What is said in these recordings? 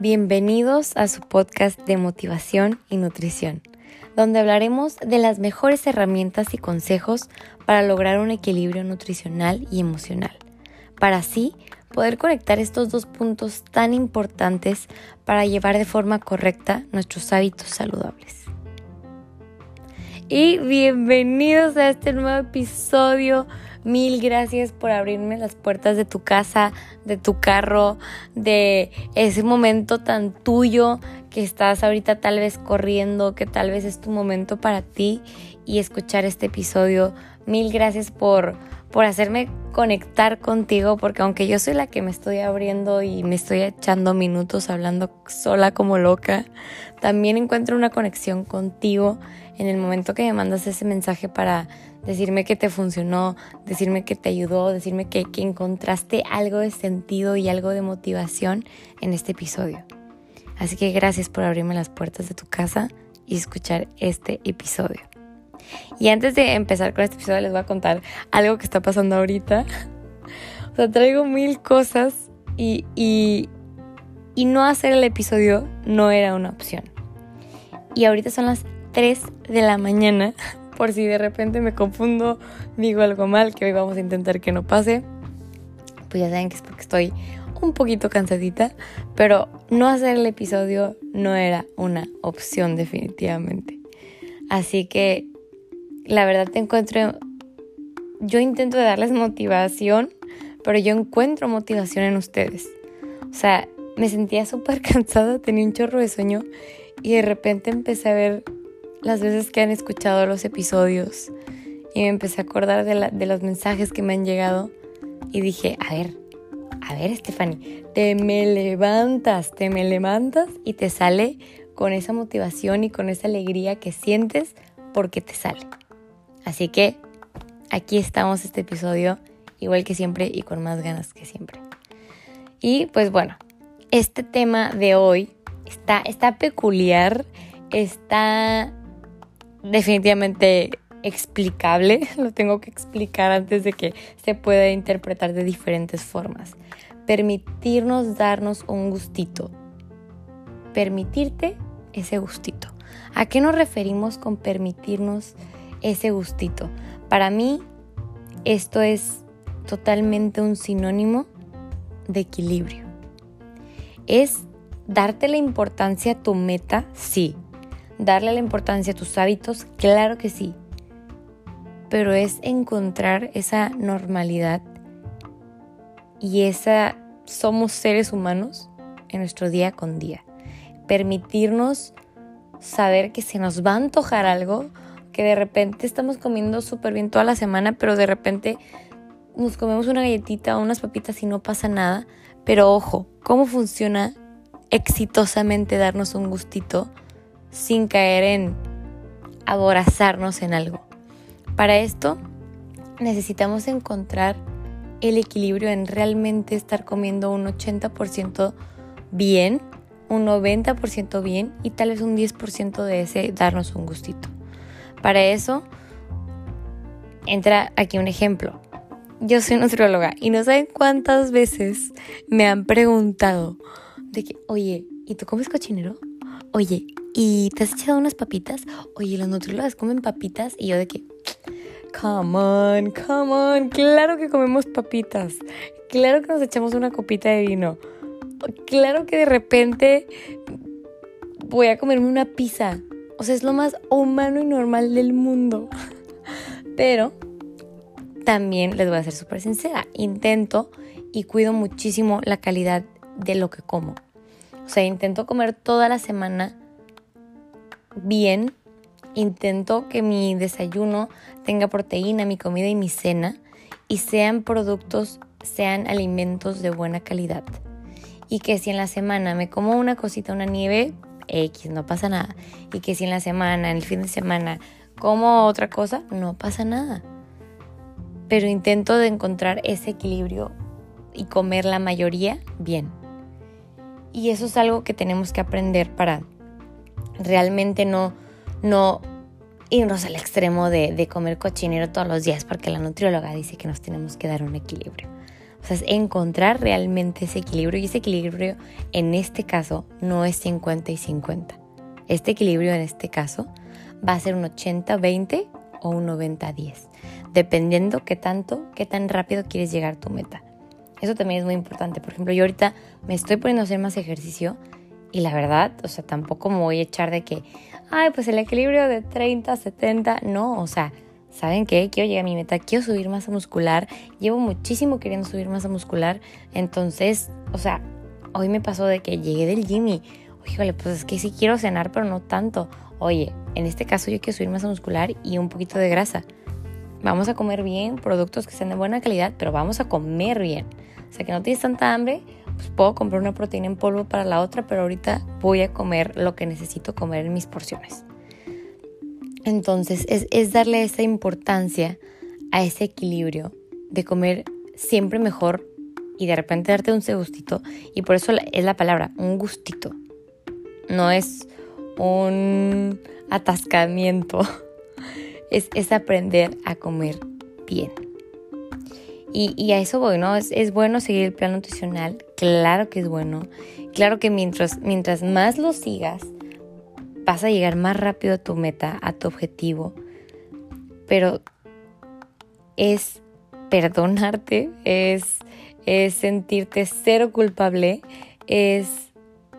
Bienvenidos a su podcast de motivación y nutrición, donde hablaremos de las mejores herramientas y consejos para lograr un equilibrio nutricional y emocional, para así poder conectar estos dos puntos tan importantes para llevar de forma correcta nuestros hábitos saludables. Y bienvenidos a este nuevo episodio Mil gracias por abrirme las puertas de tu casa, de tu carro, de ese momento tan tuyo que estás ahorita tal vez corriendo, que tal vez es tu momento para ti y escuchar este episodio. Mil gracias por, por hacerme conectar contigo, porque aunque yo soy la que me estoy abriendo y me estoy echando minutos hablando sola como loca, también encuentro una conexión contigo en el momento que me mandas ese mensaje para decirme que te funcionó, decirme que te ayudó, decirme que, encontraste algo de sentido y algo de motivación en este episodio. Así que gracias por abrirme las puertas de tu casa y escuchar este episodio. Y antes de empezar con este episodio les voy a contar algo que está pasando ahorita. O sea, traigo mil cosas y, y, y no hacer el episodio no era una opción. Y ahorita son las 3 de la mañana por si de repente me confundo, digo algo mal, que hoy vamos a intentar que no pase. Pues ya saben que es porque estoy un poquito cansadita, pero no hacer el episodio no era una opción definitivamente. Así que la verdad te encuentro, yo intento darles motivación, pero yo encuentro motivación en ustedes. O sea, me sentía súper cansada, tenía un chorro de sueño y de repente empecé a ver las veces que han escuchado los episodios y me empecé a acordar de, los mensajes que me han llegado y dije, a ver, a ver Stephanie, te me levantas, te me levantas y te sale con esa motivación y con esa alegría que sientes porque te sale. Así que aquí estamos este episodio igual que siempre y con más ganas que siempre. Y pues bueno, este tema de hoy está, está peculiar, está definitivamente explicable, lo tengo que explicar antes de que se pueda interpretar de diferentes formas. Permitirnos darnos un gustito. Permitirte ese gustito. ¿A qué nos referimos con permitirnos ese gustito? Para mí, esto es totalmente un sinónimo de equilibrio. Es darte la importancia a tu meta, sí, darle la importancia a tus hábitos, claro que sí, pero es encontrar esa normalidad y esa somos seres humanos en nuestro día con día. Permitirnos saber que se nos va a antojar algo, que de repente estamos comiendo súper bien toda la semana, pero de repente nos comemos una galletita o unas papitas y no pasa nada. Pero ojo, ¿cómo funciona exitosamente darnos un gustito? sin caer en aborazarnos en algo. Para esto necesitamos encontrar el equilibrio en realmente estar comiendo un 80% bien, un 90% bien y tal vez un 10% de ese darnos un gustito. Para eso entra aquí un ejemplo. Yo soy nutrióloga y no saben cuántas veces me han preguntado de que, oye, ¿y tú comes cochinero? Oye, ¿y te has echado unas papitas? Oye, las nutriólogas comen papitas y yo de que, come on, come on, claro que comemos papitas, claro que nos echamos una copita de vino, claro que de repente voy a comerme una pizza, o sea, es lo más humano y normal del mundo, pero también les voy a ser súper sincera, intento y cuido muchísimo la calidad de lo que como. O sea, intento comer toda la semana bien. Intento que mi desayuno tenga proteína, mi comida y mi cena y sean productos, sean alimentos de buena calidad. Y que si en la semana me como una cosita, una nieve, X, no pasa nada. Y que si en la semana, en el fin de semana, como otra cosa, no pasa nada. Pero intento de encontrar ese equilibrio y comer la mayoría bien. Y eso es algo que tenemos que aprender para realmente no, no irnos al extremo de, comer cochinero todos los días, porque la nutrióloga dice que nos tenemos que dar un equilibrio. Es encontrar realmente ese equilibrio y ese equilibrio en este caso no es 50 y 50. Este equilibrio en este caso va a ser un 80-20 o un 90-10, dependiendo qué tanto, qué tan rápido quieres llegar a tu meta. Eso también es muy importante. Por ejemplo, yo ahorita me estoy poniendo a hacer más ejercicio y la verdad, o sea, tampoco me voy a echar de que, ay, pues el equilibrio de 30, 70, no, o sea, ¿saben qué? Quiero llegar a mi meta, quiero subir masa muscular, llevo muchísimo queriendo subir masa muscular, entonces, o sea, hoy me pasó de que llegué del gym y, híjole, pues es que sí quiero cenar, pero no tanto. Oye, en este caso yo quiero subir masa muscular y un poquito de grasa. Vamos a comer bien, productos que sean de buena calidad, pero vamos a comer bien. O sea, que no tienes tanta hambre, pues puedo comprar una proteína en polvo para la otra, pero ahorita voy a comer lo que necesito comer en mis porciones. Entonces, es, darle esa importancia a ese equilibrio de comer siempre mejor y de repente darte un gustito. Y por eso es la palabra, un gustito. No es un atascamiento. Es, es aprender a comer bien. Y, a eso voy, ¿no? Es, bueno seguir el plan nutricional, claro que es bueno. Claro que mientras, mientras más lo sigas, vas a llegar más rápido a tu meta, a tu objetivo. Pero es perdonarte, es, sentirte cero culpable, es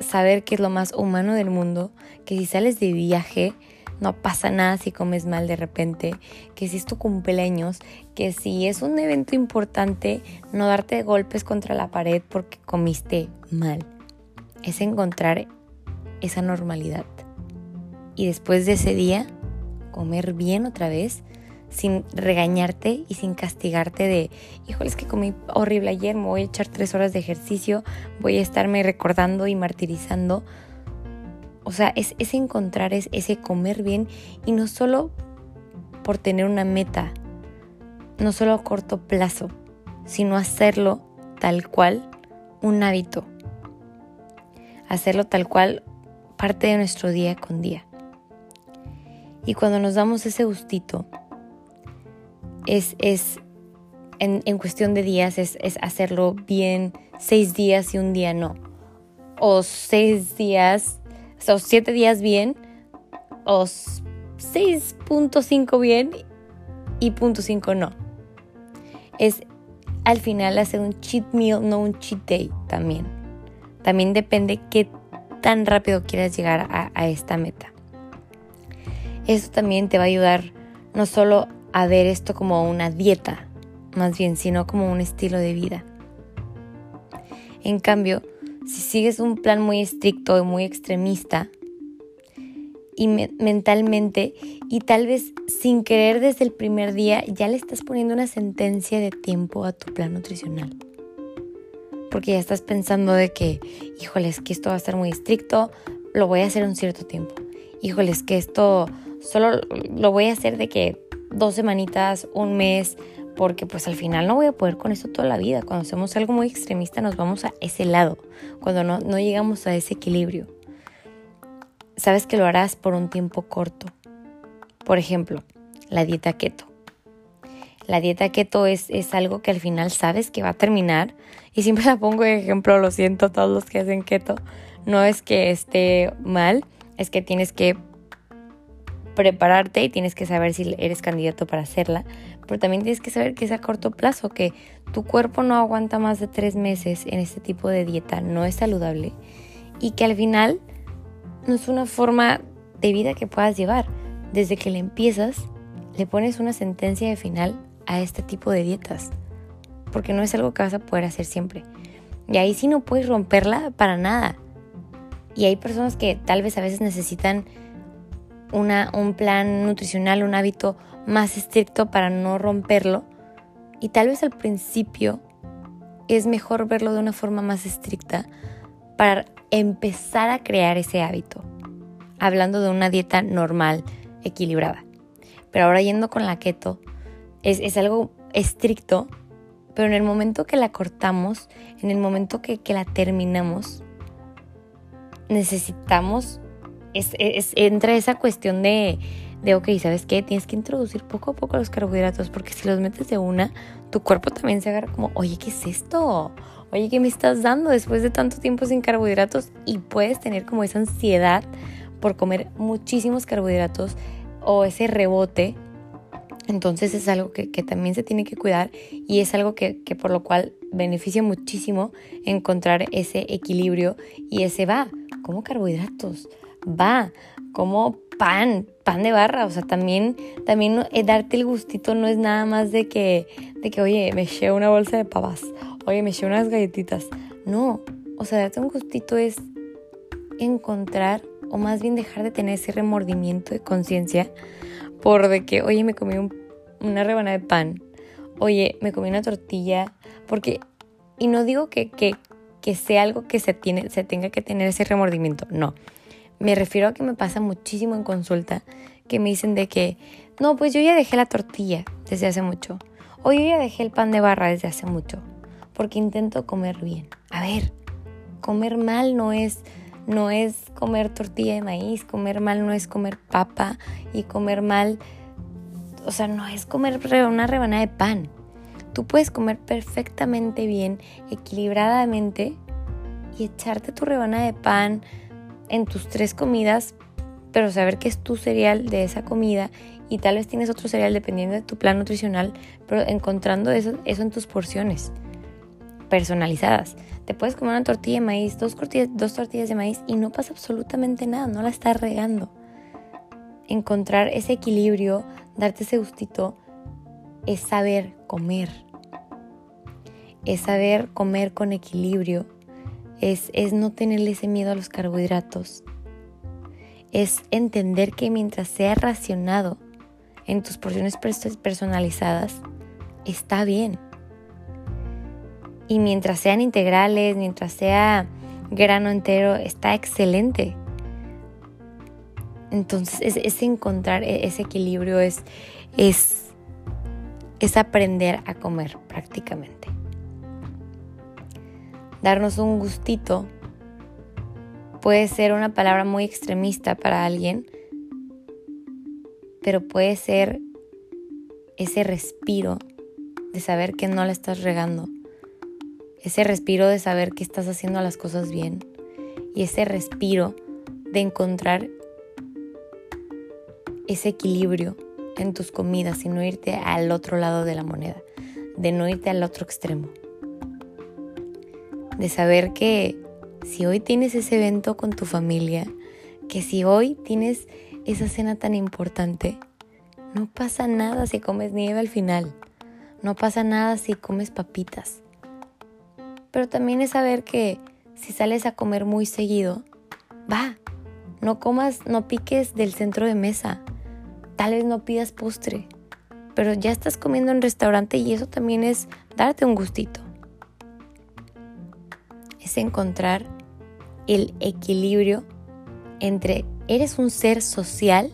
saber que es lo más humano del mundo, que si sales de viaje, no pasa nada si comes mal de repente, que si es tu cumpleaños, que si es un evento importante, no darte golpes contra la pared porque comiste mal. Es encontrar esa normalidad. Y después de ese día, comer bien otra vez, sin regañarte y sin castigarte de, híjole, es que comí horrible ayer, me voy a echar tres horas de ejercicio, voy a estarme recordando y martirizando o sea, es, encontrar es, ese comer bien y no solo por tener una meta, no solo a corto plazo, sino hacerlo tal cual un hábito. Hacerlo tal cual parte de nuestro día con día. Y cuando nos damos ese gustito, es, es en, en, cuestión de días, es, es hacerlo bien seis días y un día no. O seis días o 7 días bien, o 6.5 bien y 0.5 no. Es al final hacer un cheat meal, no un cheat day también. También depende qué tan rápido quieras llegar a esta meta. Eso también te va a ayudar no solo a ver esto como una dieta, más bien, sino como un estilo de vida. En cambio, si sigues un plan muy estricto y muy extremista y mentalmente y tal vez sin querer desde el primer día ya le estás poniendo una sentencia de tiempo a tu plan nutricional. Porque ya estás pensando de que, híjoles, que esto va a ser muy estricto, lo voy a hacer un cierto tiempo. Híjoles, que esto solo lo voy a hacer de que dos semanitas, un mes, porque pues al final no voy a poder con esto toda la vida. Cuando hacemos algo muy extremista nos vamos a ese lado, cuando no, no llegamos a ese equilibrio. Sabes que lo harás por un tiempo corto. Por ejemplo, la dieta keto. La dieta keto es, es algo que al final sabes que va a terminar y siempre la pongo de ejemplo, lo siento a todos los que hacen keto. No es que esté mal, es que tienes que prepararte y tienes que saber si eres candidato para hacerla, pero también tienes que saber que es a corto plazo, que tu cuerpo no aguanta más de tres meses en este tipo de dieta, no es saludable y que al final no es una forma de vida que puedas llevar. Desde que le empiezas, le pones una sentencia de final a este tipo de dietas, porque no es algo que vas a poder hacer siempre. Y ahí sí no puedes romperla para nada. Y hay personas que tal vez a veces necesitan una, un plan nutricional, un hábito más estricto para no romperlo. Y tal vez al principio es mejor verlo de una forma más estricta para empezar a crear ese hábito. Hablando de una dieta normal, equilibrada. Pero ahora yendo con la keto, es, es algo estricto, pero en el momento que la cortamos, en el momento que, que la terminamos, necesitamos es, entra esa cuestión de, de, ok, ¿sabes qué? Tienes que introducir poco a poco los carbohidratos porque si los metes de una, tu cuerpo también se agarra como, oye, ¿qué es esto? Oye, ¿qué me estás dando después de tanto tiempo sin carbohidratos? Y puedes tener como esa ansiedad por comer muchísimos carbohidratos o ese rebote. Entonces es algo que, también se tiene que cuidar y es algo que, que por lo cual beneficia muchísimo encontrar ese equilibrio y ese va, como carbohidratos, va, como pan, pan de barra, o sea, también, también eh, darte el gustito no es nada más de que, de que, oye, me eché una bolsa de pavas, oye, me eché unas galletitas, no, o sea, darte un gustito es encontrar, o más bien dejar de tener ese remordimiento de conciencia por de que, oye, me comí una rebanada de pan, oye, me comí una tortilla, porque, y no digo que, que, que sea algo que se, tiene, se tenga que tener ese remordimiento, no. Me refiero a que me pasa muchísimo en consulta que me dicen de que, no, pues yo ya dejé la tortilla desde hace mucho, o yo ya dejé el pan de barra desde hace mucho, porque intento comer bien. A ver, comer mal no es no es comer tortilla de maíz, comer mal no es comer papa y comer mal, o sea, no es comer una rebanada de pan. Tú puedes comer perfectamente bien, equilibradamente y echarte tu rebanada de pan en tus tres comidas, pero saber que es tu cereal de esa comida y tal vez tienes otro cereal dependiendo de tu plan nutricional, pero encontrando eso, eso en tus porciones personalizadas. Te puedes comer una tortilla de maíz, dos tortillas, dos tortillas de maíz y no pasa absolutamente nada, no la estás regando. Encontrar ese equilibrio, darte ese gustito, es saber comer. Es saber comer con equilibrio. Es, es no tenerle ese miedo a los carbohidratos. Es entender que mientras sea racionado en tus porciones personalizadas, está bien y mientras sean integrales, mientras sea grano entero, está excelente. Entonces, es, encontrar e, ese equilibrio, es, es, es aprender a comer prácticamente. Darnos un gustito puede ser una palabra muy extremista para alguien, pero puede ser ese respiro de saber que no la estás regando ese respiro de saber que estás haciendo las cosas bien y ese respiro de encontrar ese equilibrio en tus comidas y no irte al otro lado de la moneda, de no irte al otro extremo. De saber que si hoy tienes ese evento con tu familia, que si hoy tienes esa cena tan importante, no pasa nada si comes nieve al final, no pasa nada si comes papitas, pero también es saber que si sales a comer muy seguido, va, no comas, no piques del centro de mesa, tal vez no pidas postre, pero ya estás comiendo en restaurante y eso también es darte un gustito. Encontrar el equilibrio entre eres un ser social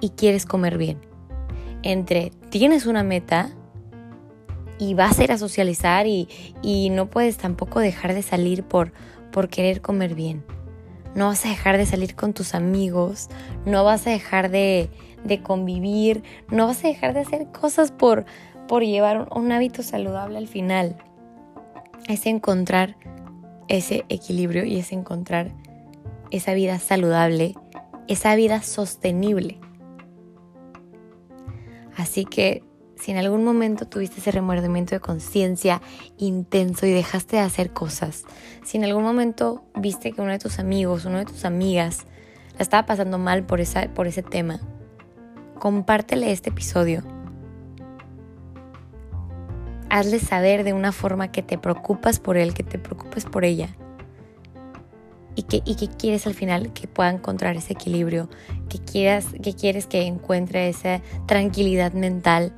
y quieres comer bien. Entre tienes una meta y vas a ir a socializar y, no puedes tampoco dejar de salir por, por querer comer bien. No vas a dejar de salir con tus amigos, no vas a dejar de, convivir, no vas a dejar de hacer cosas por, por llevar un hábito saludable al final. Es encontrar ese equilibrio y es encontrar esa vida saludable, esa vida sostenible. Así que si en algún momento tuviste ese remordimiento de conciencia intenso y dejaste de hacer cosas, si en algún momento viste que uno de tus amigos, uno de tus amigas la estaba pasando mal por, esa, por ese tema, compártele este episodio. Hazle saber de una forma que te preocupas por él, que te preocupes por ella. Y que, y que quieres al final que pueda encontrar ese equilibrio, que, quieras, que quieres que encuentre esa tranquilidad mental,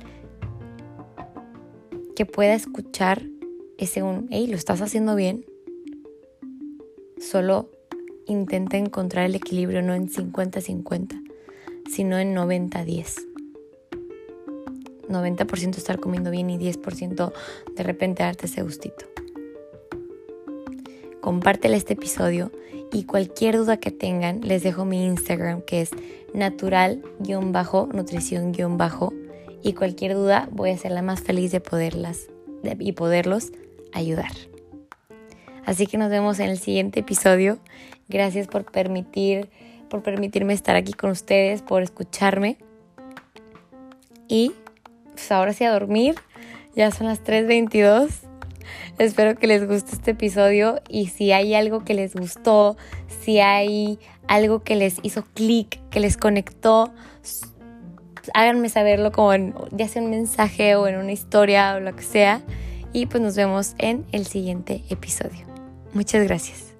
que pueda escuchar ese un, hey, lo estás haciendo bien. Solo intenta encontrar el equilibrio no en 50-50, sino en 90-10. 90% estar comiendo bien y 10% de repente darte ese gustito. compártele este episodio y cualquier duda que tengan, les dejo mi Instagram que es natural-nutrición- y cualquier duda voy a ser la más feliz de poderlas y poderlos ayudar. Así que nos vemos en el siguiente episodio. Gracias por permitir por permitirme estar aquí con ustedes, por escucharme. Y pues ahora sí a dormir. Ya son las 3:22. Espero que les guste este episodio y si hay algo que les gustó, si hay algo que les hizo clic, que les conectó, háganme saberlo como en, ya sea un mensaje o en una historia o lo que sea. Y pues nos vemos en el siguiente episodio. Muchas gracias.